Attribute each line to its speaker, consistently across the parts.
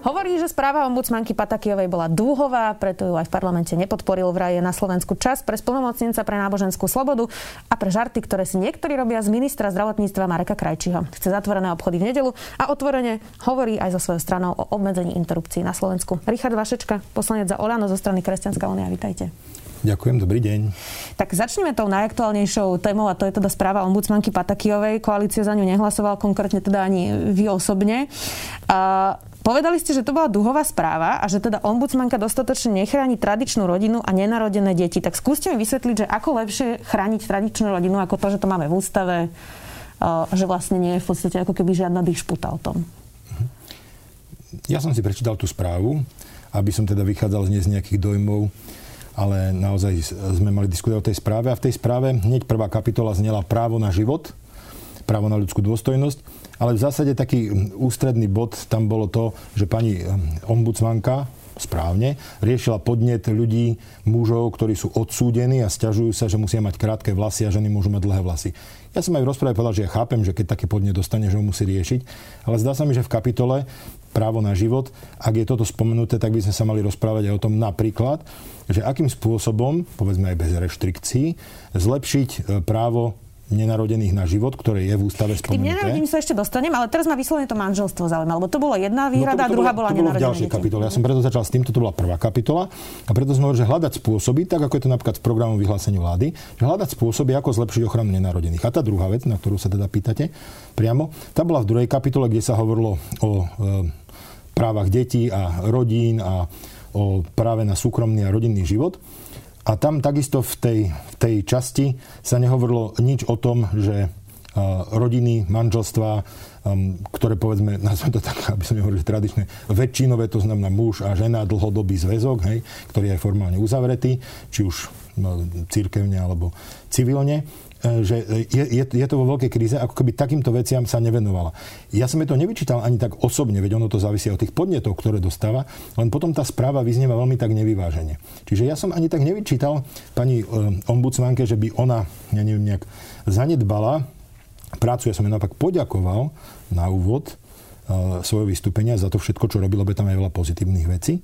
Speaker 1: Hovorí, že správa ombudsmanky Patakijovej bola dúhová, preto ju aj v parlamente nepodporil vraj na Slovensku čas pre splnomocnenca pre náboženskú slobodu a pre žarty, ktoré si niektorí robia z ministra zdravotníctva Mareka Krajčího. Chce zatvorené obchody v nedelu a otvorene hovorí aj so svojou stranou o obmedzení interrupcií na Slovensku. Richard Vašečka, poslanec za Olano zo strany Kresťanská únia, vítajte.
Speaker 2: Ďakujem, dobrý deň.
Speaker 1: Tak začneme tou najaktuálnejšou témou a to je teda správa ombudsmanky Patakijovej. Koalícia za ňu nehlasoval, konkrétne teda ani vy osobne. A Povedali ste, že to bola duhová správa a že teda ombudsmanka dostatočne nechráni tradičnú rodinu a nenarodené deti. Tak skúste mi vysvetliť, že ako lepšie chrániť tradičnú rodinu, ako to, že to máme v ústave, že vlastne nie je v podstate ako keby žiadna dišputa o tom.
Speaker 2: Ja som si prečítal tú správu, aby som teda vychádzal z nejakých dojmov, ale naozaj sme mali diskutovať o tej správe a v tej správe hneď prvá kapitola znela právo na život, právo na ľudskú dôstojnosť ale v zásade taký ústredný bod tam bolo to, že pani ombudsmanka správne, riešila podnet ľudí, mužov, ktorí sú odsúdení a stiažujú sa, že musia mať krátke vlasy a ženy môžu mať dlhé vlasy. Ja som aj v rozpráve povedal, že ja chápem, že keď taký podnet dostane, že ho musí riešiť, ale zdá sa mi, že v kapitole právo na život, ak je toto spomenuté, tak by sme sa mali rozprávať aj o tom napríklad, že akým spôsobom, povedzme aj bez reštrikcií, zlepšiť e, právo nenarodených na život, ktoré je v ústave spomenuté. K tým
Speaker 1: nenarodeným sa ešte dostanem, ale teraz ma vyslovene to manželstvo zaujíma, lebo to bola jedna výhrada, no a druhá bola, bola nenarodené
Speaker 2: deti. kapitola. Ja som preto začal s týmto, to bola prvá kapitola a preto sme hovorili, že hľadať spôsoby, tak ako je to napríklad v programu vyhlásení vlády, že hľadať spôsoby, ako zlepšiť ochranu nenarodených. A tá druhá vec, na ktorú sa teda pýtate priamo, tá bola v druhej kapitole, kde sa hovorilo o e, právach detí a rodín a o práve na súkromný a rodinný život. A tam takisto v tej, v tej časti sa nehovorilo nič o tom, že rodiny, manželstva, um, ktoré povedzme, nazvem to tak, aby som nehovoril, že tradičné, väčšinové, to znamená muž a žena, dlhodobý zväzok, hej, ktorý je formálne uzavretý, či už no, církevne alebo civilne, E, že je, je, je to vo veľkej kríze, ako keby takýmto veciam sa nevenovala. Ja som je to nevyčítal ani tak osobne, veď ono to závisí od tých podnetov, ktoré dostáva, len potom tá správa vyznieva veľmi tak nevyvážene. Čiže ja som ani tak nevyčítal pani e, ombudsmanke, že by ona, ja neviem, nejak zanedbala prácu. Ja som jej naopak poďakoval na úvod svojho vystúpenia za to všetko, čo robilo, lebo tam aj veľa pozitívnych vecí.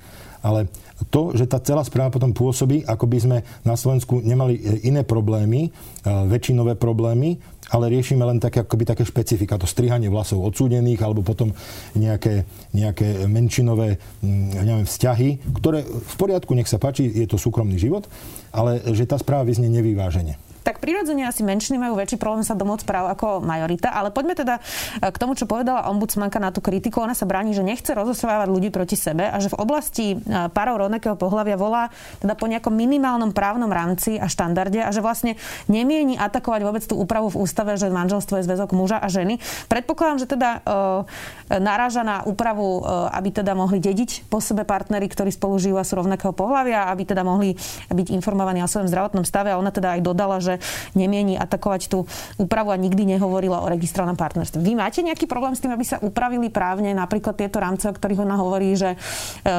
Speaker 2: Ale to, že tá celá správa potom pôsobí, ako by sme na Slovensku nemali e, iné problémy, e, väčšinové problémy, ale riešime len také, akoby také špecifika, to strihanie vlasov odsúdených, alebo potom nejaké, nejaké menšinové mm, neviem, vzťahy, ktoré v poriadku, nech sa páči, je to súkromný život, ale že tá správa vyznie nevyvážene
Speaker 1: tak prirodzene asi menšiny majú väčší problém sa domôcť práv ako majorita. Ale poďme teda e, k tomu, čo povedala ombudsmanka na tú kritiku. Ona sa bráni, že nechce rozosvávať ľudí proti sebe a že v oblasti e, párov rovnakého pohľavia volá teda po nejakom minimálnom právnom rámci a štandarde a že vlastne nemieni atakovať vôbec tú úpravu v ústave, že manželstvo je zväzok muža a ženy. Predpokladám, že teda e, naráža na úpravu, e, aby teda mohli dediť po sebe partnery, ktorí spolu žijú a sú rovnakého pohľavia, aby teda mohli byť informovaní o svojom zdravotnom stave. A ona teda aj dodala, že nemieni atakovať tú úpravu a nikdy nehovorila o registrovanom partnerstve. Vy máte nejaký problém s tým, aby sa upravili právne napríklad tieto rámce, o ktorých ona hovorí, že e,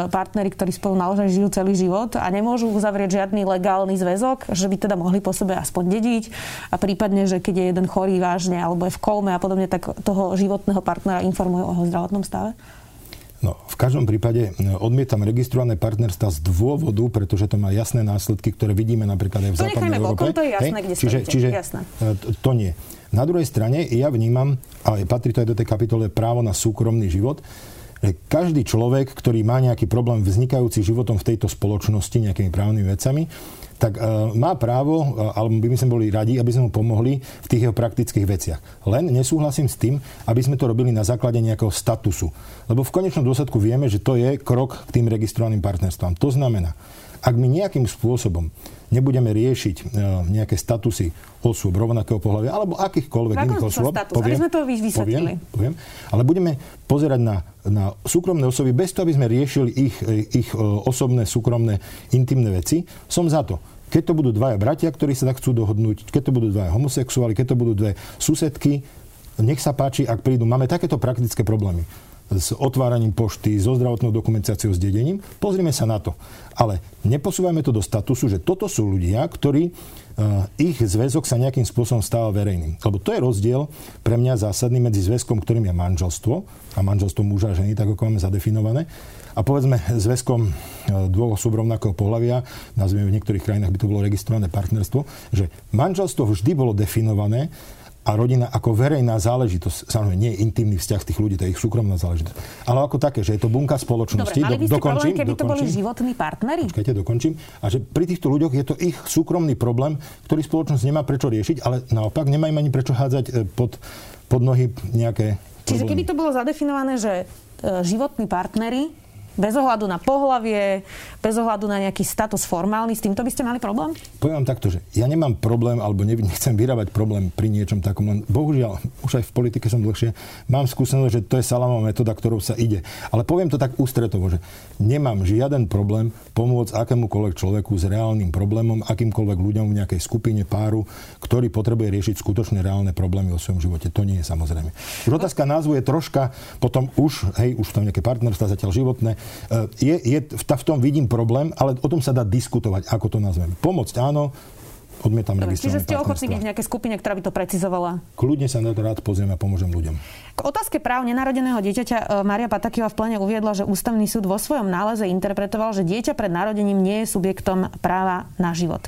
Speaker 1: partnery, ktorí spolu naozaj žijú celý život a nemôžu uzavrieť žiadny legálny zväzok, že by teda mohli po sebe aspoň dediť a prípadne, že keď je jeden chorý vážne alebo je v kolme a podobne, tak toho životného partnera informujú o jeho zdravotnom stave?
Speaker 2: No, v každom prípade e, odmietam registrované partnerstva z dôvodu, pretože to má jasné následky, ktoré vidíme napríklad aj v to západnej Európe.
Speaker 1: to je jasné, Hej? kde
Speaker 2: čiže, čiže jasné. E, to, to nie. Na druhej strane ja vnímam, a patrí to aj do tej kapitole právo na súkromný život, každý človek, ktorý má nejaký problém vznikajúci životom v tejto spoločnosti, nejakými právnymi vecami, tak uh, má právo, uh, alebo by sme boli radi, aby sme mu pomohli v tých jeho praktických veciach. Len nesúhlasím s tým, aby sme to robili na základe nejakého statusu. Lebo v konečnom dôsledku vieme, že to je krok k tým registrovaným partnerstvám. To znamená, ak my nejakým spôsobom nebudeme riešiť e, nejaké statusy osôb rovnakého pohľavia alebo akýchkoľvek iných osôb,
Speaker 1: poviem, sme to poviem,
Speaker 2: poviem, ale budeme pozerať na, na súkromné osoby bez toho, aby sme riešili ich, ich e, osobné, súkromné, intimné veci, som za to. Keď to budú dvaja bratia, ktorí sa tak chcú dohodnúť, keď to budú dvaja homosexuáli, keď to budú dve susedky, nech sa páči, ak prídu. Máme takéto praktické problémy s otváraním pošty, so zdravotnou dokumentáciou, s dedením. Pozrime sa na to. Ale neposúvajme to do statusu, že toto sú ľudia, ktorí ich zväzok sa nejakým spôsobom stáva verejným. Lebo to je rozdiel pre mňa zásadný medzi zväzkom, ktorým je manželstvo a manželstvo muža a ženy, tak ako máme zadefinované, a povedzme zväzkom dvoch osôb rovnakého pohľavia, nazvime v niektorých krajinách by to bolo registrované partnerstvo, že manželstvo vždy bolo definované a rodina ako verejná záležitosť, samozrejme nie je intimný vzťah tých ľudí, to je ich súkromná záležitosť, ale ako také, že je to bunka spoločnosti.
Speaker 1: Dobre, mali by ste
Speaker 2: dokončím,
Speaker 1: problém, keby dokončím, to boli životní partnery?
Speaker 2: Počkajte, dokončím. A že pri týchto ľuďoch je to ich súkromný problém, ktorý spoločnosť nemá prečo riešiť, ale naopak nemajú ani prečo hádzať e, pod, pod nohy nejaké
Speaker 1: Čiže problémy. keby to bolo zadefinované, že e, životní partnery bez ohľadu na pohlavie, bez ohľadu na nejaký status formálny, s týmto by ste mali problém?
Speaker 2: Poviem vám takto, že ja nemám problém, alebo nechcem vyrábať problém pri niečom takom, len bohužiaľ, už aj v politike som dlhšie, mám skúsenosť, že to je salamová metóda, ktorou sa ide. Ale poviem to tak ústretovo, že nemám žiaden problém pomôcť akémukoľvek človeku s reálnym problémom, akýmkoľvek ľuďom v nejakej skupine páru, ktorý potrebuje riešiť skutočne reálne problémy vo svojom živote. To nie je samozrejme. Už otázka názvu je troška, potom už, hej, už tam nejaké partnerstva zatiaľ životné, je, je, v tom vidím problém, ale o tom sa dá diskutovať, ako to nazveme. Pomôcť áno, odmietam
Speaker 1: Dobre, Čiže ste ochotní v nejakej skupine, ktorá by to precizovala?
Speaker 2: Kľudne sa na to rád pozriem a pomôžem ľuďom.
Speaker 1: K otázke práv nenarodeného dieťaťa e, Maria Patakiova v plene uviedla, že ústavný súd vo svojom náleze interpretoval, že dieťa pred narodením nie je subjektom práva na život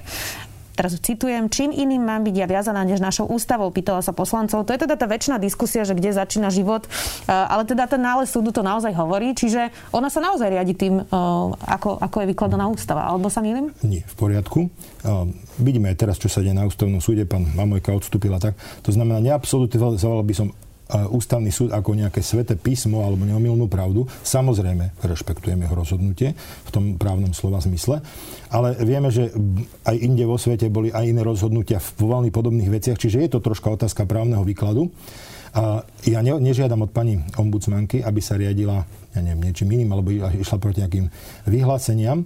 Speaker 1: teraz citujem, čím iným mám byť ja viazaná než našou ústavou, pýtala sa poslancov. To je teda tá väčšiná diskusia, že kde začína život, e, ale teda ten nález súdu to naozaj hovorí, čiže ona sa naozaj riadi tým, e, ako, ako je vykladaná ústava. Alebo sa milím?
Speaker 2: Nie, v poriadku. E, vidíme aj teraz, čo sa deje na ústavnom súde, pán Mamojka odstúpila tak. To znamená, neabsolutoval by som ústavný súd ako nejaké sveté písmo alebo neomilnú pravdu. Samozrejme, rešpektujeme jeho rozhodnutie v tom právnom slova zmysle, ale vieme, že aj inde vo svete boli aj iné rozhodnutia vo veľmi podobných veciach, čiže je to troška otázka právneho výkladu. A ja ne, nežiadam od pani ombudsmanky, aby sa riadila ja neviem, niečím iným, alebo išla proti nejakým vyhláseniam,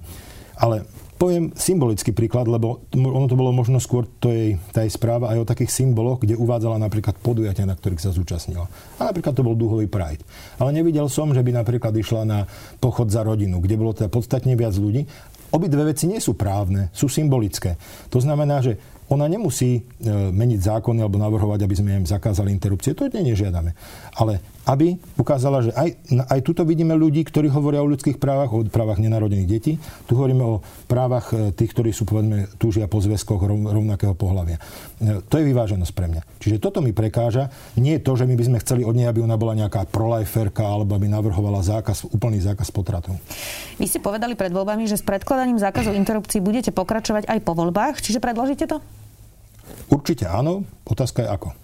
Speaker 2: ale poviem symbolický príklad, lebo ono to bolo možno skôr to jej, tá jej správa aj o takých symboloch, kde uvádzala napríklad podujatia, na ktorých sa zúčastnila. A napríklad to bol dúhový Pride. Ale nevidel som, že by napríklad išla na pochod za rodinu, kde bolo teda podstatne viac ľudí. Obidve veci nie sú právne, sú symbolické. To znamená, že ona nemusí e, meniť zákony alebo navrhovať, aby sme im zakázali interrupcie. To nie nežiadame. Ale aby ukázala, že aj, aj tuto vidíme ľudí, ktorí hovoria o ľudských právach, o právach nenarodených detí. Tu hovoríme o právach e, tých, ktorí sú, povedzme, túžia po zväzkoch rovnakého pohľavia. E, to je vyváženosť pre mňa. Čiže toto mi prekáža. Nie je to, že my by sme chceli od nej, aby ona bola nejaká proliferka alebo aby navrhovala zákaz, úplný zákaz potratov.
Speaker 1: Vy ste povedali pred voľbami, že s predkladaním zákazu interrupcií budete pokračovať aj po voľbách, čiže predložíte to?
Speaker 2: Určite áno. Otázka je ako.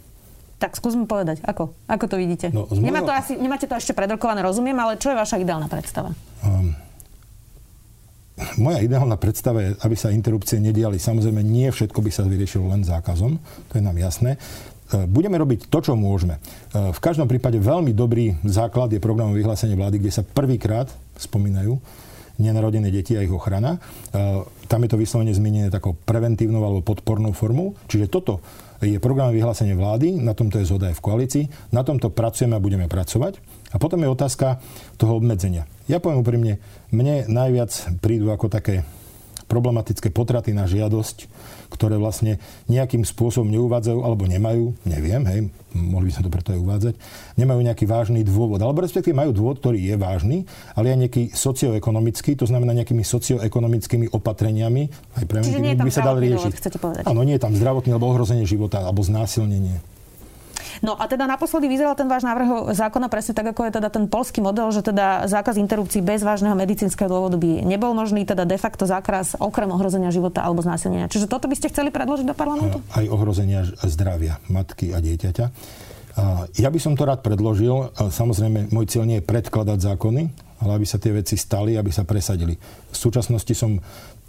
Speaker 1: Tak skúsme povedať, ako, ako to vidíte. No, môjho... Nemá to asi, nemáte to ešte predrokované, rozumiem, ale čo je vaša ideálna predstava? Um,
Speaker 2: moja ideálna predstava je, aby sa interrupcie nediali. Samozrejme, nie všetko by sa vyriešilo len zákazom, to je nám jasné. E, budeme robiť to, čo môžeme. E, v každom prípade veľmi dobrý základ je program vyhlásenie vlády, kde sa prvýkrát spomínajú nenarodené deti a ich ochrana. E, tam je to vyslovene zmienené takou preventívnou alebo podpornou formou. Čiže toto je program vyhlásenie vlády, na tomto je zhoda aj v koalícii, na tomto pracujeme a budeme pracovať. A potom je otázka toho obmedzenia. Ja poviem úprimne, mne najviac prídu ako také problematické potraty na žiadosť, ktoré vlastne nejakým spôsobom neuvádzajú alebo nemajú, neviem, hej, mohli by sme to preto aj uvádzať, nemajú nejaký vážny dôvod. Alebo respektíve majú dôvod, ktorý je vážny, ale aj nejaký socioekonomický, to znamená nejakými socioekonomickými opatreniami, aj preventívne by sa dal riešiť. Áno, nie je tam zdravotný alebo ohrozenie života alebo znásilnenie.
Speaker 1: No a teda naposledy vyzeral ten váš návrh zákona presne tak, ako je teda ten polský model, že teda zákaz interrupcií bez vážneho medicínskeho dôvodu by nebol možný, teda de facto zákaz okrem ohrozenia života alebo znásilnenia. Čiže toto by ste chceli predložiť do parlamentu?
Speaker 2: Aj ohrozenia zdravia matky a dieťaťa. Ja by som to rád predložil. Samozrejme, môj cieľ nie je predkladať zákony, ale aby sa tie veci stali, aby sa presadili. V súčasnosti som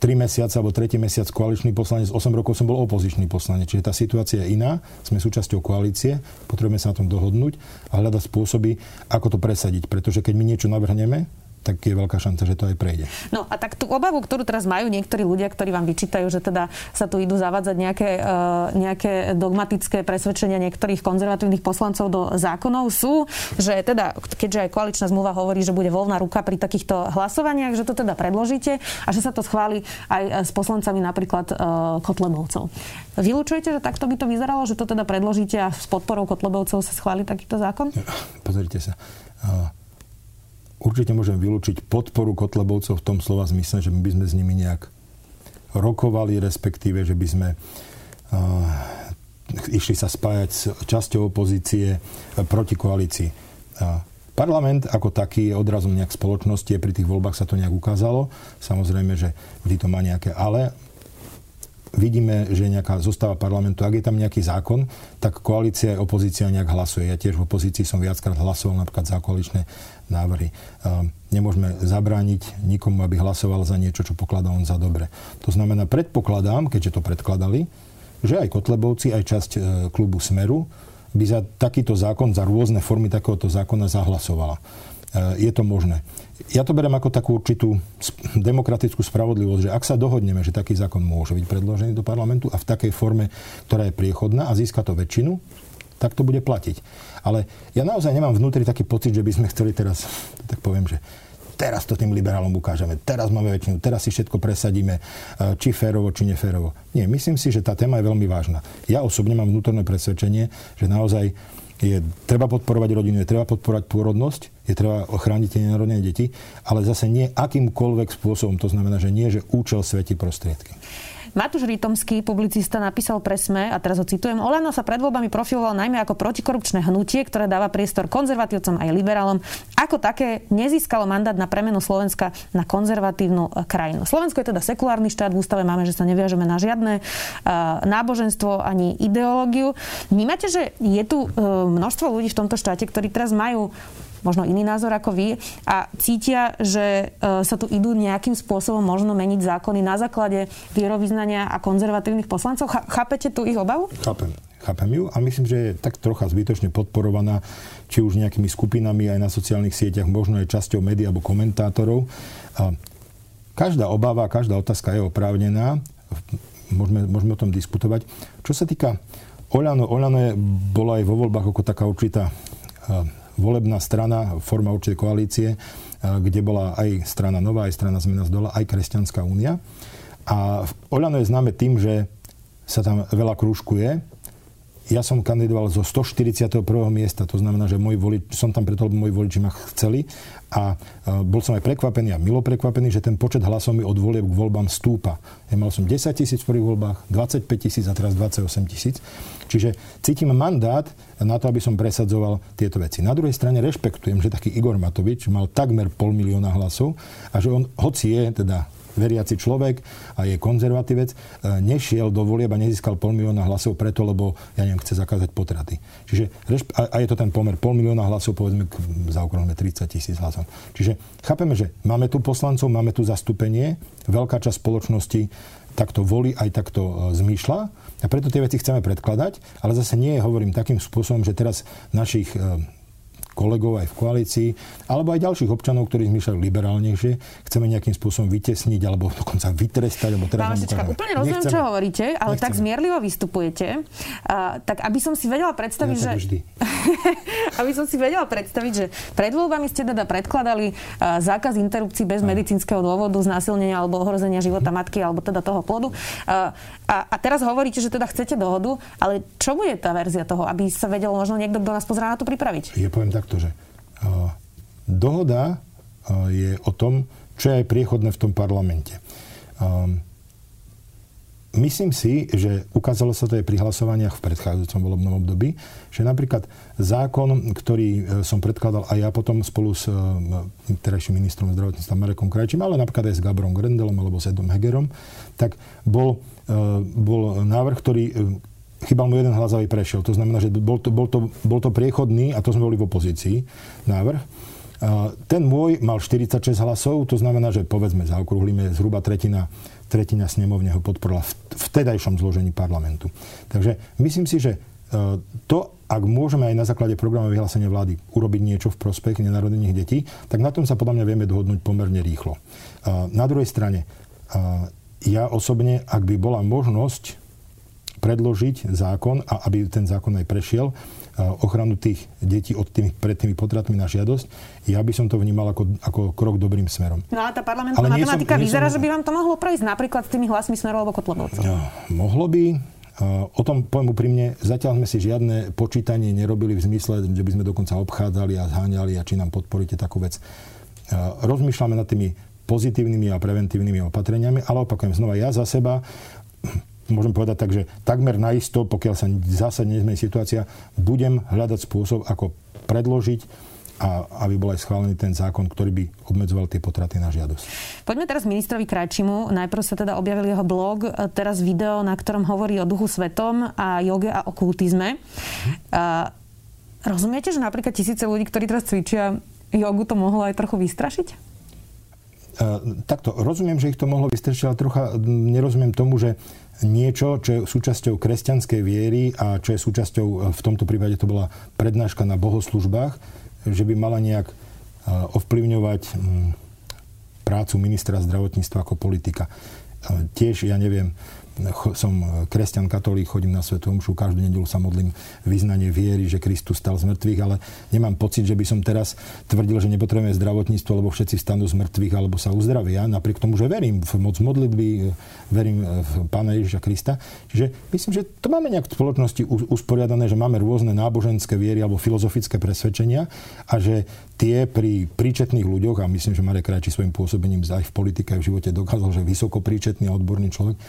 Speaker 2: 3 mesiace alebo 3 mesiac koaličný poslanec, 8 rokov som bol opozičný poslanec. Čiže tá situácia je iná, sme súčasťou koalície, potrebujeme sa na tom dohodnúť a hľadať spôsoby, ako to presadiť. Pretože keď my niečo navrhneme, tak je veľká šanca, že to aj prejde.
Speaker 1: No a tak tú obavu, ktorú teraz majú niektorí ľudia, ktorí vám vyčítajú, že teda sa tu idú zavádzať nejaké, uh, nejaké dogmatické presvedčenia niektorých konzervatívnych poslancov do zákonov, sú, že teda, keďže aj koaličná zmluva hovorí, že bude voľná ruka pri takýchto hlasovaniach, že to teda predložíte a že sa to schváli aj s poslancami napríklad uh, Kotlebovcov. Vylúčujete, že takto by to vyzeralo, že to teda predložíte a s podporou Kotlebovcov sa schváli takýto zákon?
Speaker 2: Pozrite sa. Uh určite môžem vylúčiť podporu Kotlebovcov v tom slova zmysle, že my by sme s nimi nejak rokovali, respektíve, že by sme uh, išli sa spájať s časťou opozície uh, proti koalícii. Uh, parlament ako taký je odrazom nejak spoločnosti, pri tých voľbách sa to nejak ukázalo. Samozrejme, že vždy to má nejaké ale, vidíme, že nejaká zostáva parlamentu, ak je tam nejaký zákon, tak koalícia a opozícia nejak hlasuje. Ja tiež v opozícii som viackrát hlasoval napríklad za koaličné návrhy. Ehm, nemôžeme zabrániť nikomu, aby hlasoval za niečo, čo pokladá on za dobre. To znamená, predpokladám, keďže to predkladali, že aj Kotlebovci, aj časť e, klubu Smeru by za takýto zákon, za rôzne formy takéhoto zákona zahlasovala. E, je to možné. Ja to berem ako takú určitú demokratickú spravodlivosť, že ak sa dohodneme, že taký zákon môže byť predložený do parlamentu a v takej forme, ktorá je priechodná a získa to väčšinu, tak to bude platiť. Ale ja naozaj nemám vnútri taký pocit, že by sme chceli teraz, tak poviem, že teraz to tým liberálom ukážeme, teraz máme väčšinu, teraz si všetko presadíme, e, či férovo, či neférovo. Nie, myslím si, že tá téma je veľmi vážna. Ja osobne mám vnútorné presvedčenie, že naozaj je treba podporovať rodinu, je treba podporovať pôrodnosť, je treba ochrániť tie nenarodené deti, ale zase nie akýmkoľvek spôsobom. To znamená, že nie, že účel svetí prostriedky.
Speaker 1: Matúš Ritomský, publicista, napísal pre SME, a teraz ho citujem, Olano sa pred voľbami profiloval najmä ako protikorupčné hnutie, ktoré dáva priestor konzervatívcom aj liberálom. Ako také nezískalo mandát na premenu Slovenska na konzervatívnu e, krajinu. Slovensko je teda sekulárny štát, v ústave máme, že sa neviažeme na žiadne uh, náboženstvo ani ideológiu. Vnímate, že je tu uh, množstvo ľudí v tomto štáte, ktorí teraz majú možno iný názor ako vy a cítia, že e, sa tu idú nejakým spôsobom možno meniť zákony na základe vierovýznania a konzervatívnych poslancov. Chápete tu ich obavu?
Speaker 2: Chápem. Chápem ju a myslím, že je tak trocha zbytočne podporovaná či už nejakými skupinami aj na sociálnych sieťach, možno aj časťou médií alebo komentátorov. Každá obava, každá otázka je oprávnená. Môžeme, môžeme o tom diskutovať. Čo sa týka Oľano, Oľano je, bola aj vo voľbách ako taká určitá volebná strana, forma určitej koalície, eh, kde bola aj strana Nová, aj strana Zmena z dola, aj Kresťanská únia. A Oľano je známe tým, že sa tam veľa krúžkuje ja som kandidoval zo 141. miesta, to znamená, že môj volič, som tam preto, lebo moji voliči ma chceli a e, bol som aj prekvapený a milo prekvapený, že ten počet hlasov mi od volieb k voľbám stúpa. Ja mal som 10 tisíc v prvých voľbách, 25 tisíc a teraz 28 tisíc. Čiže cítim mandát na to, aby som presadzoval tieto veci. Na druhej strane rešpektujem, že taký Igor Matovič mal takmer pol milióna hlasov a že on, hoci je teda veriaci človek a je konzervatívec, e, nešiel do volieb a nezískal pol milióna hlasov preto, lebo, ja neviem, chce zakázať potraty. Čiže, a je to ten pomer pol milióna hlasov, povedzme, za okrúhlme 30 tisíc hlasov. Čiže chápeme, že máme tu poslancov, máme tu zastúpenie, veľká časť spoločnosti takto volí, aj takto e, zmýšľa a preto tie veci chceme predkladať, ale zase nie hovorím takým spôsobom, že teraz našich e, kolegov aj v koalícii, alebo aj ďalších občanov, ktorí zmýšľajú liberálnejšie, chceme nejakým spôsobom vytesniť alebo dokonca vytrestať. Alebo
Speaker 1: teraz Pán úplne rozumiem, Nechceme. čo hovoríte, ale Nechceme. tak zmierlivo vystupujete. Uh, tak aby som si vedela predstaviť, ja, že... Vždy. aby som si vedela predstaviť, že pred voľbami ste teda predkladali uh, zákaz interrupcií bez medicínskeho dôvodu, znásilnenia alebo ohrozenia života matky alebo teda toho plodu. Uh, a, a teraz hovoríte, že teda chcete dohodu, ale čo bude tá verzia toho, aby sa vedel možno niekto, kto nás pozrá na to pripraviť?
Speaker 2: Ja poviem takto, že uh, dohoda uh, je o tom, čo je aj priechodné v tom parlamente. Um, Myslím si, že ukázalo sa to aj pri hlasovaniach v predchádzajúcom volebnom období, že napríklad zákon, ktorý e, som predkladal aj ja potom spolu s e, terajším ministrom zdravotníctva Marekom Krajčím, ale napríklad aj s Gabrom Grendelom alebo s Edom Hegerom, tak bol, e, bol návrh, ktorý chybal mu jeden hlas, aby prešiel. To znamená, že bol to, bol, to, bol to priechodný, a to sme boli v opozícii, návrh. Ten môj mal 46 hlasov, to znamená, že povedzme, zaokrúhlime zhruba tretina tretina snemovne ho podporila v vtedajšom zložení parlamentu. Takže myslím si, že to, ak môžeme aj na základe programu vyhlásenia vlády urobiť niečo v prospech nenarodených detí, tak na tom sa podľa mňa vieme dohodnúť pomerne rýchlo. Na druhej strane, ja osobne, ak by bola možnosť predložiť zákon a aby ten zákon aj prešiel, ochranu tých detí od tými, pred tými potratmi na žiadosť, ja by som to vnímal ako, ako krok dobrým smerom.
Speaker 1: No ale tá parlamentná ale matematika som, vyzerá, som... že by vám to mohlo prejsť napríklad s tými hlasmi smerov alebo kotlebovcov. No,
Speaker 2: mohlo by, O tom, poviem úprimne, zatiaľ sme si žiadne počítanie nerobili v zmysle, že by sme dokonca obchádzali a zháňali a či nám podporíte takú vec. Rozmýšľame nad tými pozitívnymi a preventívnymi opatreniami, ale opakujem znova, ja za seba môžem povedať tak, že takmer naisto, pokiaľ sa zásadne nezmení situácia, budem hľadať spôsob, ako predložiť a aby bol aj schválený ten zákon, ktorý by obmedzoval tie potraty na žiadosť.
Speaker 1: Poďme teraz ministrovi Krajčimu. Najprv sa teda objavil jeho blog, teraz video, na ktorom hovorí o duchu svetom a joge a okultizme. A rozumiete, že napríklad tisíce ľudí, ktorí teraz cvičia jogu, to mohlo aj trochu vystrašiť?
Speaker 2: Takto, rozumiem, že ich to mohlo vystrašiť, ale trocha nerozumiem tomu, že niečo, čo je súčasťou kresťanskej viery a čo je súčasťou, e, v tomto prípade to bola prednáška na bohoslužbách, že by mala nejak e, ovplyvňovať prácu ministra zdravotníctva ako politika. E, tiež, ja neviem, som kresťan, katolík, chodím na Svetu Omšu, každú nedelu sa modlím vyznanie viery, že Kristus stal z mŕtvych, ale nemám pocit, že by som teraz tvrdil, že nepotrebujeme zdravotníctvo, lebo všetci stanú z mŕtvych alebo sa uzdravia. Napriek tomu, že verím v moc modlitby, verím v Pána Ježiša Krista. Čiže myslím, že to máme nejak v spoločnosti usporiadané, že máme rôzne náboženské viery alebo filozofické presvedčenia a že tie pri príčetných ľuďoch, a myslím, že Marek Krajčí svojim pôsobením aj v politike aj v živote dokázal, že vysoko príčetný a odborný človek,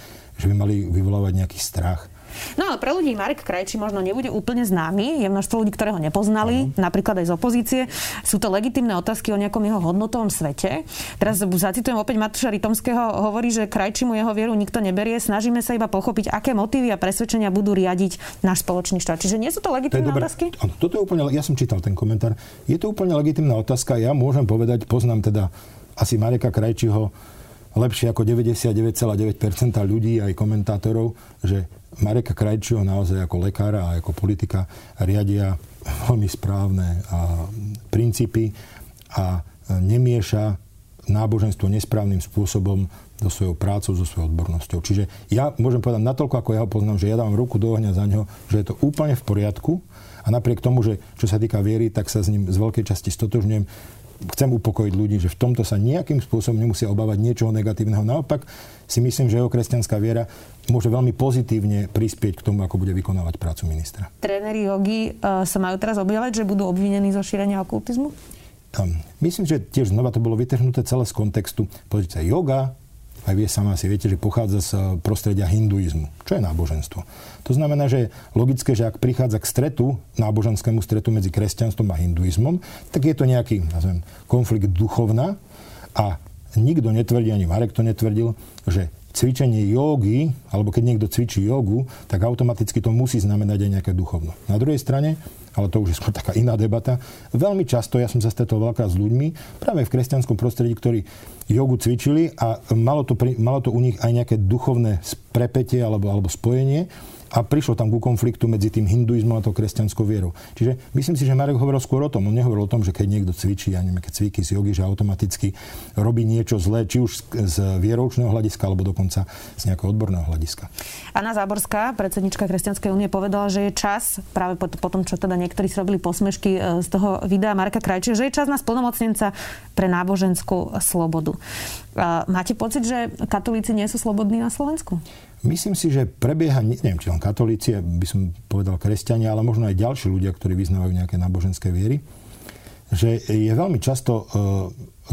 Speaker 2: že by mali vyvolávať nejaký strach.
Speaker 1: No ale pre ľudí Marek Krajčí možno nebude úplne známy. Je množstvo ľudí, ktoré ho nepoznali, uh-huh. napríklad aj z opozície. Sú to legitimné otázky o nejakom jeho hodnotovom svete. Teraz zacitujem opäť Matúša Ritomského, hovorí, že Krajčímu jeho vieru nikto neberie. Snažíme sa iba pochopiť, aké motívy a presvedčenia budú riadiť náš spoločný štát. Čiže nie sú to legitimné to otázky?
Speaker 2: Áno, toto je úplne, ja som čítal ten komentár. Je to úplne legitimná otázka. Ja môžem povedať, poznám teda asi Mareka Krajčího lepšie ako 99,9% ľudí, aj komentátorov, že Mareka Krajčího naozaj ako lekára a ako politika riadia veľmi správne a princípy a nemieša náboženstvo nesprávnym spôsobom do svojou prácou, so svojou odbornosťou. Čiže ja môžem povedať natoľko, ako ja ho poznám, že ja dávam ruku do ohňa za ňo, že je to úplne v poriadku a napriek tomu, že čo sa týka viery, tak sa s ním z veľkej časti stotožňujem chcem upokojiť ľudí, že v tomto sa nejakým spôsobom nemusia obávať niečoho negatívneho. Naopak si myslím, že jeho kresťanská viera môže veľmi pozitívne prispieť k tomu, ako bude vykonávať prácu ministra.
Speaker 1: Tréneri jogy uh, sa majú teraz objavať, že budú obvinení zo šírenia okultizmu?
Speaker 2: Myslím, že tiež znova to bolo vytrhnuté celé z kontextu. Pozrite yoga aj vy sama si viete, že pochádza z eh, prostredia hinduizmu, čo je náboženstvo. To znamená, že je logické, že ak prichádza k stretu, náboženskému stretu medzi kresťanstvom a hinduizmom, tak je to nejaký nazvem, konflikt duchovná a nikto netvrdí, ani Marek to netvrdil, že cvičenie jogy, alebo keď niekto cvičí jogu, tak automaticky to musí znamenať aj nejaké duchovno. Na druhej strane, ale to už je skôr taká iná debata, veľmi často, ja som sa stretol veľká s ľuďmi, práve v kresťanskom prostredí, ktorí jogu cvičili a malo to, malo to u nich aj nejaké duchovné prepetie alebo, alebo spojenie a prišlo tam ku konfliktu medzi tým hinduizmom a tou kresťanskou vierou. Čiže myslím si, že Marek hovoril skôr o tom. On nehovoril o tom, že keď niekto cvičí, ja neviem, keď cviky z jogy, že automaticky robí niečo zlé, či už z vieroučného hľadiska, alebo dokonca z nejakého odborného hľadiska.
Speaker 1: Anna Záborská, predsednička Kresťanskej únie, povedala, že je čas, práve po, po tom, čo teda niektorí si robili posmešky e, z toho videa Marka Krajčia, že je čas na splnomocnenca pre náboženskú slobodu. Máte pocit, že katolíci nie sú slobodní na Slovensku?
Speaker 2: Myslím si, že prebieha, neviem, či len katolíci, by som povedal kresťania, ale možno aj ďalší ľudia, ktorí vyznávajú nejaké náboženské viery, že je veľmi často e,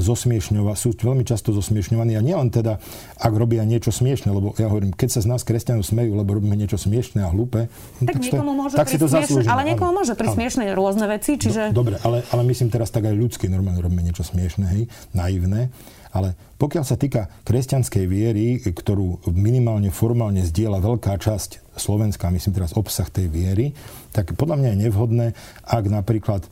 Speaker 2: zosmiešňova, sú veľmi často zosmiešňovaní a nielen teda, ak robia niečo smiešne, lebo ja hovorím, keď sa z nás kresťanov smejú, lebo robíme niečo smiešne a hlúpe,
Speaker 1: no tak, tak, niekomu môže tak si to zaslúžime. Ale niekomu môže pri smiešne rôzne veci, čiže...
Speaker 2: Do, dobre, ale, ale myslím teraz tak aj ľudské, normálne robíme niečo smiešne, hej, naivné. Ale pokiaľ sa týka kresťanskej viery, ktorú minimálne formálne zdieľa veľká časť Slovenska, myslím teraz obsah tej viery, tak podľa mňa je nevhodné, ak napríklad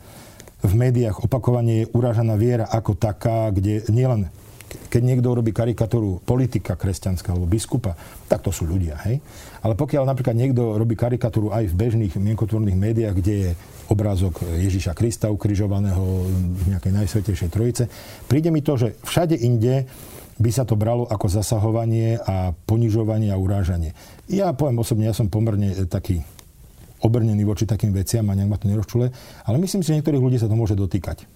Speaker 2: v médiách opakovane je uražaná viera ako taká, kde nielen keď niekto robí karikatúru politika kresťanská alebo biskupa, tak to sú ľudia, hej. Ale pokiaľ napríklad niekto robí karikatúru aj v bežných mienkotvorných médiách, kde je obrázok Ježiša Krista ukrižovaného v nejakej najsvetejšej trojice, príde mi to, že všade inde by sa to bralo ako zasahovanie a ponižovanie a urážanie. Ja poviem osobne, ja som pomerne taký obrnený voči takým veciam a nejak ma to nerozčule, ale myslím si, že niektorých ľudí sa to môže dotýkať.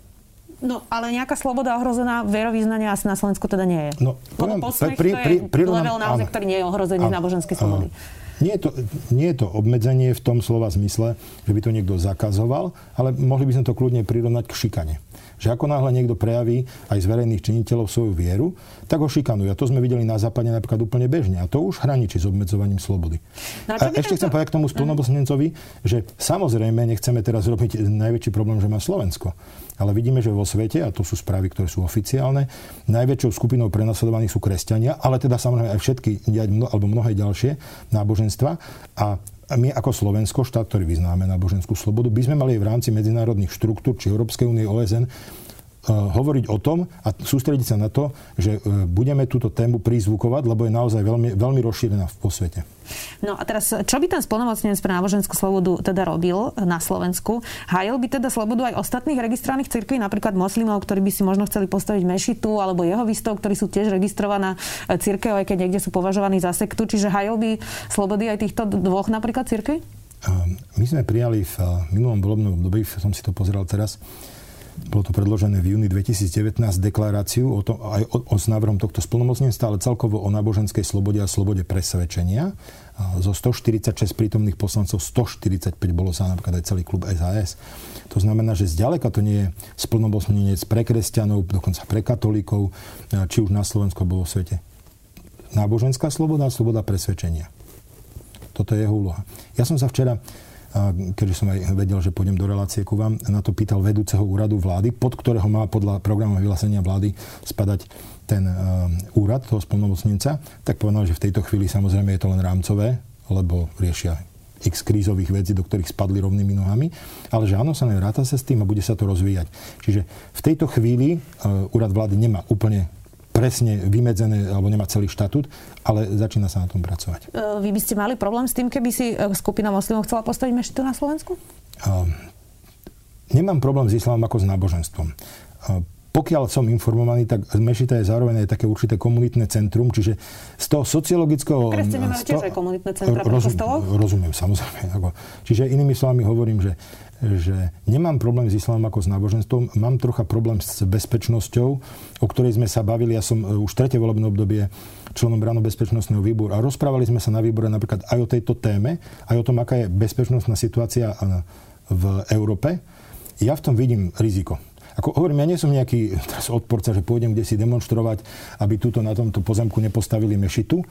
Speaker 1: No, ale nejaká sloboda ohrozená vierovýznania asi na Slovensku teda nie je.
Speaker 2: No,
Speaker 1: poviem, posmech, pri, pri, pri, to je level naozaj, ktorý nie je ohrozený áno, náboženskej slobody.
Speaker 2: Nie je, to, nie je to obmedzenie v tom slova zmysle, že by to niekto zakazoval, ale mohli by sme to kľudne prirovnať k šikane že ako náhle niekto prejaví aj z verejných činiteľov svoju vieru, tak ho šikanujú. A to sme videli na západe napríklad úplne bežne. A to už hraničí s obmedzovaním slobody. No a, a ešte chcem povedať k tomu spolnomocnencovi, že samozrejme nechceme teraz robiť najväčší problém, že má Slovensko. Ale vidíme, že vo svete, a to sú správy, ktoré sú oficiálne, najväčšou skupinou prenasledovaných sú kresťania, ale teda samozrejme aj všetky, alebo mnohé ďalšie náboženstva. A my ako Slovensko, štát, ktorý vyznáme náboženskú slobodu, by sme mali v rámci medzinárodných štruktúr, či Európskej únie, OSN, hovoriť o tom a sústrediť sa na to, že eh, budeme túto tému prizvukovať, lebo je naozaj veľmi, veľmi rozšírená v svete.
Speaker 1: No a teraz, čo by ten spolnomocnenec pre náboženskú slobodu teda robil na Slovensku? Hájil by teda slobodu aj ostatných registrovaných cirkví, napríklad moslimov, ktorí by si možno chceli postaviť mešitu, alebo jeho výstov, ktorí sú tiež registrovaná eh, cirkev, aj keď niekde sú považovaní za sektu. Čiže hájil by slobody aj týchto dvoch napríklad cirkví?
Speaker 2: My sme prijali v minulom volebnom období, som si to pozeral teraz, bolo to predložené v júni 2019 deklaráciu o to, aj o, o, s návrhom tohto splnomocnenstva, ale celkovo o náboženskej slobode a slobode presvedčenia. Zo 146 prítomných poslancov 145 bolo sa napríklad aj celý klub SAS. To znamená, že zďaleka to nie je splnomocnenec pre kresťanov, dokonca pre katolíkov, či už na Slovensku alebo vo svete. Náboženská sloboda a sloboda presvedčenia. Toto je jeho úloha. Ja som sa včera keďže som aj vedel, že pôjdem do relácie ku vám, na to pýtal vedúceho úradu vlády, pod ktorého má podľa programu vyhlásenia vlády spadať ten uh, úrad toho spolnomocnenca, tak povedal, že v tejto chvíli samozrejme je to len rámcové, lebo riešia x krízových vecí, do ktorých spadli rovnými nohami, ale že áno, sa ráta sa s tým a bude sa to rozvíjať. Čiže v tejto chvíli uh, úrad vlády nemá úplne presne vymedzené alebo nemá celý štatút, ale začína sa na tom pracovať.
Speaker 1: E, vy by ste mali problém s tým, keby si e, skupina moslimov chcela postaviť mešitu na Slovensku? Uh,
Speaker 2: nemám problém s islamom ako s náboženstvom. Uh, pokiaľ som informovaný, tak Mešita je zároveň aj také určité komunitné centrum, čiže z toho sociologického...
Speaker 1: Kresťania majú tiež aj komunitné centra roz,
Speaker 2: Rozumiem, samozrejme. Čiže inými slovami hovorím, že že nemám problém s islamom ako s náboženstvom, mám trocha problém s bezpečnosťou, o ktorej sme sa bavili. Ja som e, už tretie volebné obdobie členom ráno bezpečnostného výboru a rozprávali sme sa na výbore napríklad aj o tejto téme, aj o tom, aká je bezpečnostná situácia v Európe. Ja v tom vidím riziko. Ako hovorím, ja nie som nejaký teraz odporca, že pôjdem kde si demonstrovať, aby túto na tomto pozemku nepostavili mešitu,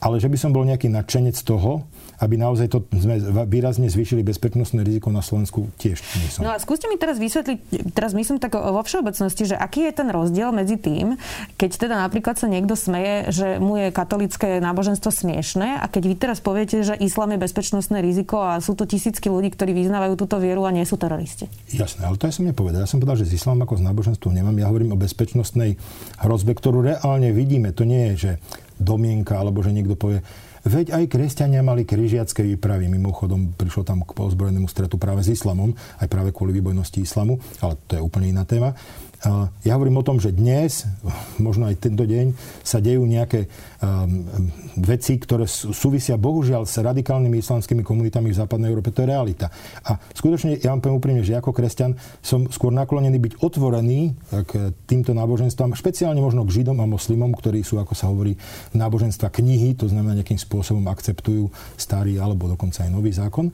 Speaker 2: ale že by som bol nejaký nadšenec toho, aby naozaj to sme výrazne zvýšili bezpečnostné riziko na Slovensku, tiež nie som.
Speaker 1: No a skúste mi teraz vysvetliť, teraz myslím tak vo všeobecnosti, že aký je ten rozdiel medzi tým, keď teda napríklad sa niekto smeje, že mu je katolické náboženstvo smiešné a keď vy teraz poviete, že islám je bezpečnostné riziko a sú to tisícky ľudí, ktorí vyznávajú túto vieru a nie sú teroristi.
Speaker 2: Jasné, ale to ja som nepovedal. Ja som povedal, že s islám ako s náboženstvom nemám. Ja hovorím o bezpečnostnej hrozbe, ktorú reálne vidíme. To nie je, že domienka, alebo že niekto povie, Veď aj kresťania mali križiacké výpravy. Mimochodom prišlo tam k ozbrojenému stretu práve s islamom, aj práve kvôli výbojnosti islamu, ale to je úplne iná téma. Ja hovorím o tom, že dnes, možno aj tento deň, sa dejú nejaké um, veci, ktoré súvisia bohužiaľ s radikálnymi islamskými komunitami v západnej Európe. To je realita. A skutočne, ja vám poviem úprimne, že ako kresťan som skôr naklonený byť otvorený k týmto náboženstvám, špeciálne možno k Židom a moslimom, ktorí sú, ako sa hovorí, náboženstva knihy, to znamená nejakým spôsobom akceptujú starý alebo dokonca aj nový zákon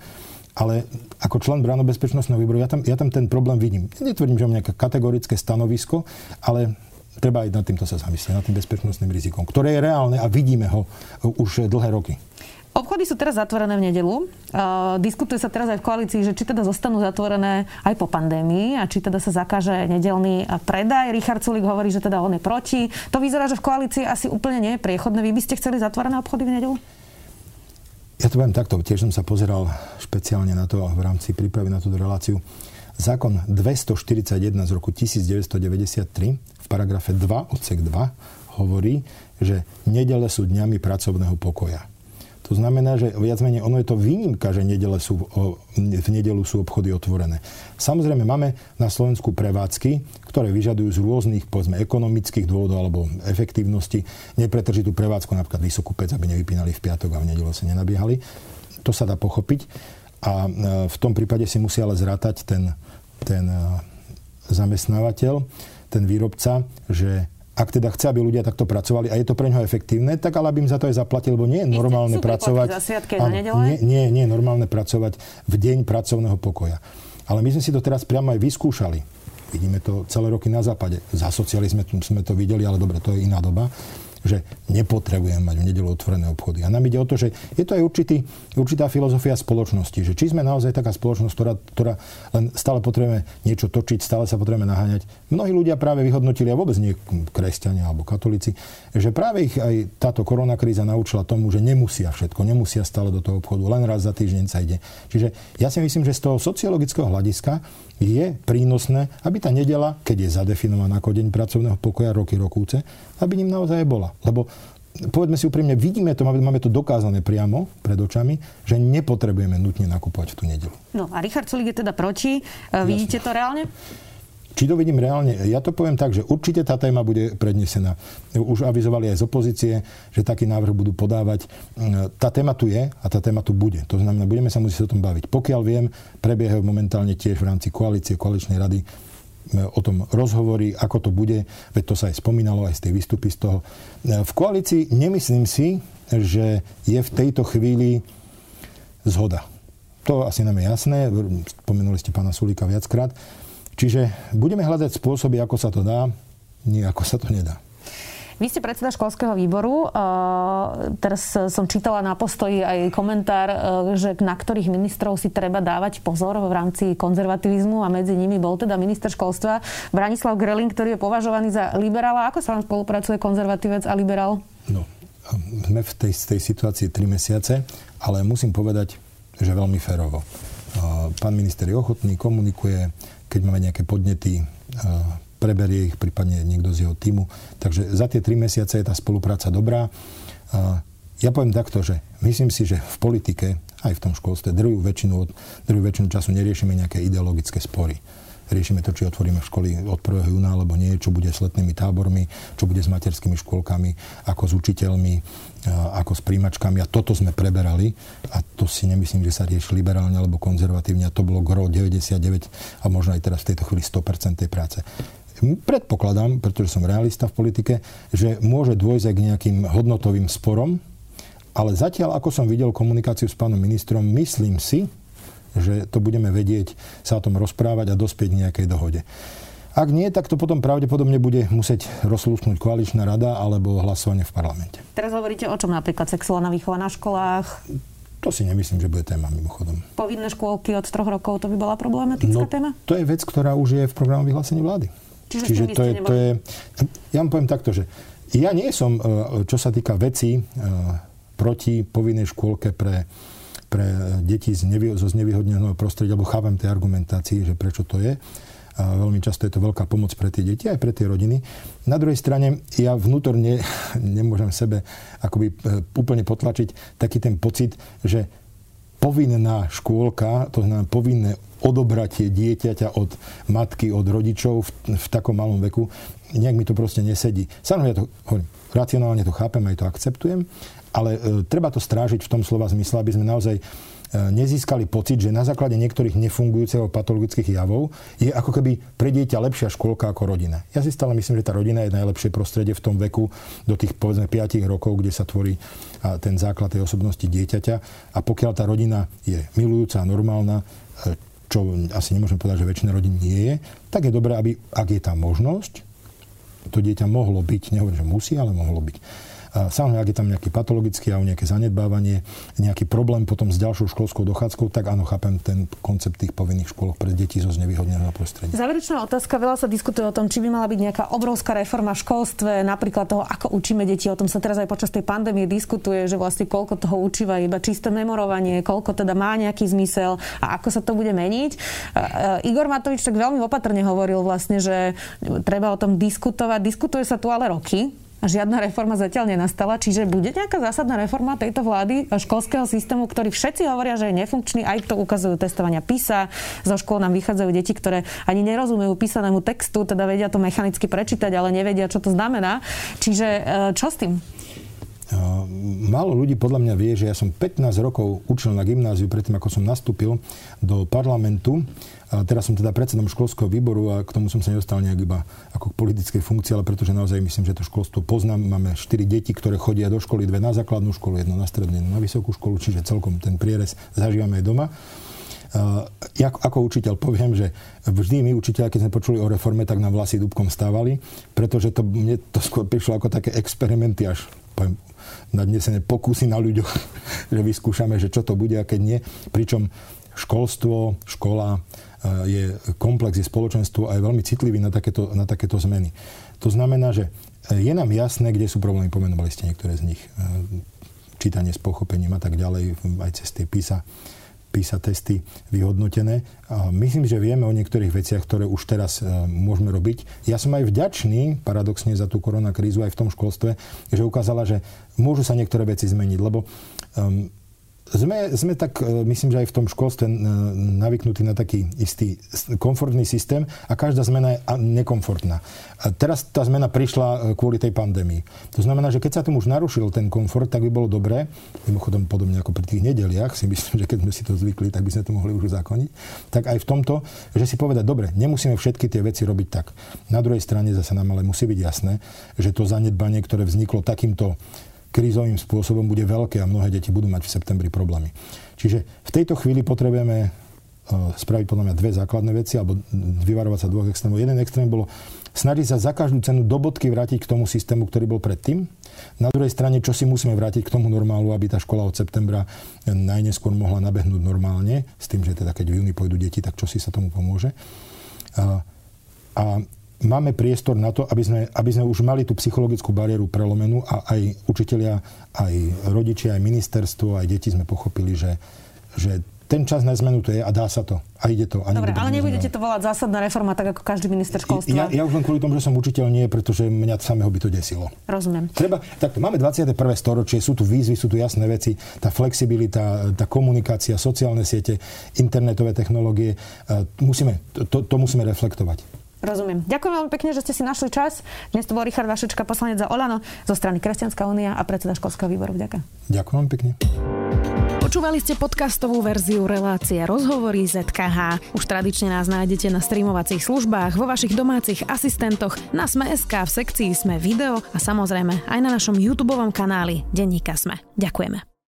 Speaker 2: ale ako člen bráno bezpečnostného výboru, ja tam, ja tam ten problém vidím. Netvrdím, že mám nejaké kategorické stanovisko, ale treba aj nad týmto sa zamyslieť, nad tým bezpečnostným rizikom, ktoré je reálne a vidíme ho už dlhé roky.
Speaker 1: Obchody sú teraz zatvorené v nedelu. Uh, diskutuje sa teraz aj v koalícii, že či teda zostanú zatvorené aj po pandémii a či teda sa zakáže nedelný predaj. Richard Sulik hovorí, že teda on je proti. To vyzerá, že v koalícii asi úplne nie je priechodné. Vy by ste chceli zatvorené obchody v nedelu?
Speaker 2: Ja to poviem takto, tiež som sa pozeral špeciálne na to v rámci prípravy na túto reláciu. Zákon 241 z roku 1993 v paragrafe 2 odsek 2 hovorí, že nedele sú dňami pracovného pokoja. To znamená, že viac menej ono je to výnimka, že sú, v nedelu sú obchody otvorené. Samozrejme máme na Slovensku prevádzky, ktoré vyžadujú z rôznych povedzme, ekonomických dôvodov alebo efektívnosti nepretržitú prevádzku, napríklad vysokú pec, aby nevypínali v piatok a v nedelu sa nenabiehali. To sa dá pochopiť. A e, v tom prípade si musí ale zrátať ten, ten e, zamestnávateľ, ten výrobca, že ak teda chce, aby ľudia takto pracovali a je to pre ňoho efektívne, tak ale aby im za to aj zaplatil, lebo nie je normálne Isté, pracovať...
Speaker 1: áno,
Speaker 2: nie, nie, nie je normálne pracovať v deň pracovného pokoja. Ale my sme si to teraz priamo aj vyskúšali. Vidíme to celé roky na západe. Za socializme sme to videli, ale dobre, to je iná doba že nepotrebujeme mať v nedelu otvorené obchody. A nám ide o to, že je to aj určitý, určitá filozofia spoločnosti, že či sme naozaj taká spoločnosť, ktorá, ktorá len stále potrebujeme niečo točiť, stále sa potrebujeme naháňať. Mnohí ľudia práve vyhodnotili, a vôbec nie kresťania alebo katolíci, že práve ich aj táto korona kríza naučila tomu, že nemusia všetko, nemusia stále do toho obchodu, len raz za týždeň sa ide. Čiže ja si myslím, že z toho sociologického hľadiska je prínosné, aby tá nedela, keď je zadefinovaná ako deň pracovného pokoja roky rokúce, aby ním naozaj bola. Lebo povedzme si úprimne, vidíme to, máme to dokázané priamo pred očami, že nepotrebujeme nutne nakupovať v tú nedelu.
Speaker 1: No a Richard Sulik je teda proti. Jasne. Vidíte to reálne?
Speaker 2: Či to vidím reálne? Ja to poviem tak, že určite tá téma bude prednesená. Už avizovali aj z opozície, že taký návrh budú podávať. Tá téma tu je a tá téma tu bude. To znamená, budeme sa musieť o tom baviť. Pokiaľ viem, prebiehajú momentálne tiež v rámci koalície, koaličnej rady o tom rozhovory, ako to bude, veď to sa aj spomínalo aj z tej výstupy z toho. V koalícii nemyslím si, že je v tejto chvíli zhoda. To asi nám je jasné, spomenuli ste pána Sulíka viackrát. Čiže budeme hľadať spôsoby, ako sa to dá, nie ako sa to nedá.
Speaker 1: Vy ste predseda školského výboru. Teraz som čítala na postoji aj komentár, e, že na ktorých ministrov si treba dávať pozor v rámci konzervativizmu a medzi nimi bol teda minister školstva Branislav Greling, ktorý je považovaný za liberála. Ako sa vám spolupracuje konzervatívec a liberál?
Speaker 2: No, sme v tej, tej situácii 3 mesiace, ale musím povedať, že veľmi férovo. Pán minister je ochotný, komunikuje, keď máme nejaké podnety, preberie ich prípadne niekto z jeho týmu. Takže za tie tri mesiace je tá spolupráca dobrá. Ja poviem takto, že myslím si, že v politike, aj v tom školstve, druhú väčšinu, druhú väčšinu času neriešime nejaké ideologické spory riešime to, či otvoríme školy od 1. júna alebo nie, čo bude s letnými tábormi, čo bude s materskými školkami, ako s učiteľmi, ako s príjimačkami. A toto sme preberali a to si nemyslím, že sa rieši liberálne alebo konzervatívne. A to bolo gro 99 a možno aj teraz v tejto chvíli 100% tej práce. Predpokladám, pretože som realista v politike, že môže dôjsť k nejakým hodnotovým sporom, ale zatiaľ, ako som videl komunikáciu s pánom ministrom, myslím si, že to budeme vedieť sa o tom rozprávať a dospieť nejakej dohode. Ak nie, tak to potom pravdepodobne bude musieť rozlúsknuť koaličná rada alebo hlasovanie v parlamente.
Speaker 1: Teraz hovoríte o čom napríklad sexuálna výchova na školách?
Speaker 2: To si nemyslím, že bude téma mimochodom.
Speaker 1: Povinné škôlky od troch rokov, to by bola problematická
Speaker 2: no,
Speaker 1: téma?
Speaker 2: To je vec, ktorá už je v programu vyhlásení vlády.
Speaker 1: Čiže, Čiže to, je, to je...
Speaker 2: Ja vám poviem takto, že ja nie som, e, čo sa týka veci e, proti povinnej škôlke pre pre deti z nevy, zo znevýhodneného prostredia, lebo chápem tej argumentácii, že prečo to je. A veľmi často je to veľká pomoc pre tie deti, aj pre tie rodiny. Na druhej strane, ja vnútorne nemôžem sebe akoby e, úplne potlačiť taký ten pocit, že povinná škôlka, to znamená povinné odobratie dieťaťa od matky, od rodičov v, v takom malom veku, nejak mi to proste nesedí. Samozrejme, ja to hovorím, racionálne to chápem, aj to akceptujem, ale e, treba to strážiť v tom slova zmysle, aby sme naozaj e, nezískali pocit, že na základe niektorých nefungujúceho patologických javov je ako keby pre dieťa lepšia škôlka ako rodina. Ja si stále myslím, že tá rodina je najlepšie prostredie v tom veku do tých povedzme 5 rokov, kde sa tvorí ten základ tej osobnosti dieťaťa. A pokiaľ tá rodina je milujúca a normálna, e, čo asi nemôžem povedať, že väčšina rodín nie je, tak je dobré, aby, ak je tá možnosť, to dieťa mohlo byť, nehovorím, že musí, ale mohlo byť Samozrejme, ak je tam nejaký patologický alebo nejaké zanedbávanie, nejaký problém potom s ďalšou školskou dochádzkou, tak áno, chápem ten koncept tých povinných škôl pre deti zo znevýhodneného prostredia.
Speaker 1: Záverečná otázka. Veľa sa diskutuje o tom, či by mala byť nejaká obrovská reforma v školstve, napríklad toho, ako učíme deti. O tom sa teraz aj počas tej pandémie diskutuje, že vlastne koľko toho učíva iba čisté memorovanie, koľko teda má nejaký zmysel a ako sa to bude meniť. Igor Matovič tak veľmi opatrne hovoril vlastne, že treba o tom diskutovať. Diskutuje sa tu ale roky a žiadna reforma zatiaľ nenastala. Čiže bude nejaká zásadná reforma tejto vlády školského systému, ktorý všetci hovoria, že je nefunkčný, aj to ukazujú testovania PISA. Zo škôl nám vychádzajú deti, ktoré ani nerozumejú písanému textu, teda vedia to mechanicky prečítať, ale nevedia, čo to znamená. Čiže e, čo s tým?
Speaker 2: Málo ľudí podľa mňa vie, že ja som 15 rokov učil na gymnáziu predtým, ako som nastúpil do parlamentu. Teraz som teda predsedom školského výboru a k tomu som sa nedostal nejak iba ako k politickej funkcii, ale pretože naozaj myslím, že to školstvo poznám. Máme 4 deti, ktoré chodia do školy, dve na základnú školu, jedno na strednú, jedno na vysokú školu, čiže celkom ten prierez zažívame aj doma. Uh, ja ako učiteľ poviem, že vždy my učiteľ, keď sme počuli o reforme, tak na vlasy dúbkom stávali, pretože to, mne to skôr prišlo ako také experimenty až poviem, nadnesené pokusy na ľuďoch, že vyskúšame, že čo to bude a keď nie. Pričom školstvo, škola je komplex, je spoločenstvo a je veľmi citlivý na takéto, na takéto zmeny. To znamená, že je nám jasné, kde sú problémy, pomenovali ste niektoré z nich. E, čítanie s pochopením a tak ďalej, aj cez tie písa PISA testy vyhodnotené. A myslím, že vieme o niektorých veciach, ktoré už teraz e, môžeme robiť. Ja som aj vďačný, paradoxne, za tú koronakrízu aj v tom školstve, že ukázala, že môžu sa niektoré veci zmeniť, lebo um, sme, sme tak, e, myslím, že aj v tom školstve e, navyknutí na taký istý komfortný systém a každá zmena je nekomfortná. A teraz tá zmena prišla e, kvôli tej pandémii. To znamená, že keď sa tomu už narušil ten komfort, tak by bolo dobré, mimochodom podobne ako pri tých nedeliach, si myslím, že keď sme si to zvykli, tak by sme to mohli už zákoniť, tak aj v tomto, že si povedať, dobre, nemusíme všetky tie veci robiť tak. Na druhej strane zase nám ale musí byť jasné, že to zanedbanie, ktoré vzniklo takýmto krízovým spôsobom bude veľké a mnohé deti budú mať v septembri problémy. Čiže v tejto chvíli potrebujeme e, spraviť podľa mňa dve základné veci alebo vyvarovať sa dvoch extrémov. Jeden extrém bolo snažiť sa za každú cenu do bodky vrátiť k tomu systému, ktorý bol predtým. Na druhej strane, čo si musíme vrátiť k tomu normálu, aby tá škola od septembra najneskôr mohla nabehnúť normálne, s tým, že teda keď v júni pôjdu deti, tak čo si sa tomu pomôže. A, a máme priestor na to, aby sme, aby sme už mali tú psychologickú bariéru prelomenú a aj učitelia, aj rodičia, aj ministerstvo, aj deti sme pochopili, že, že ten čas na zmenu to je a dá sa to. A ide to. A
Speaker 1: Dobre, ale nebudete to volať zásadná reforma, tak ako každý minister školstva.
Speaker 2: Ja, ja už len kvôli tomu, že som učiteľ, nie, pretože mňa samého by to desilo.
Speaker 1: Rozumiem.
Speaker 2: Treba, takto, máme 21. storočie, sú tu výzvy, sú tu jasné veci, tá flexibilita, tá komunikácia, sociálne siete, internetové technológie, musíme, to, to musíme reflektovať.
Speaker 1: Rozumiem. Ďakujem veľmi pekne, že ste si našli čas. Dnes to bol Richard Vašečka, poslanec za Olano zo strany Kresťanská únia a predseda školského výboru. Ďakujem.
Speaker 2: Ďakujem pekne.
Speaker 1: Počúvali ste podcastovú verziu relácie Rozhovory ZKH. Už tradične nás nájdete na streamovacích službách, vo vašich domácich asistentoch, na Sme.sk, v sekcii Sme video a samozrejme aj na našom YouTube kanáli Denníka Sme. Ďakujeme.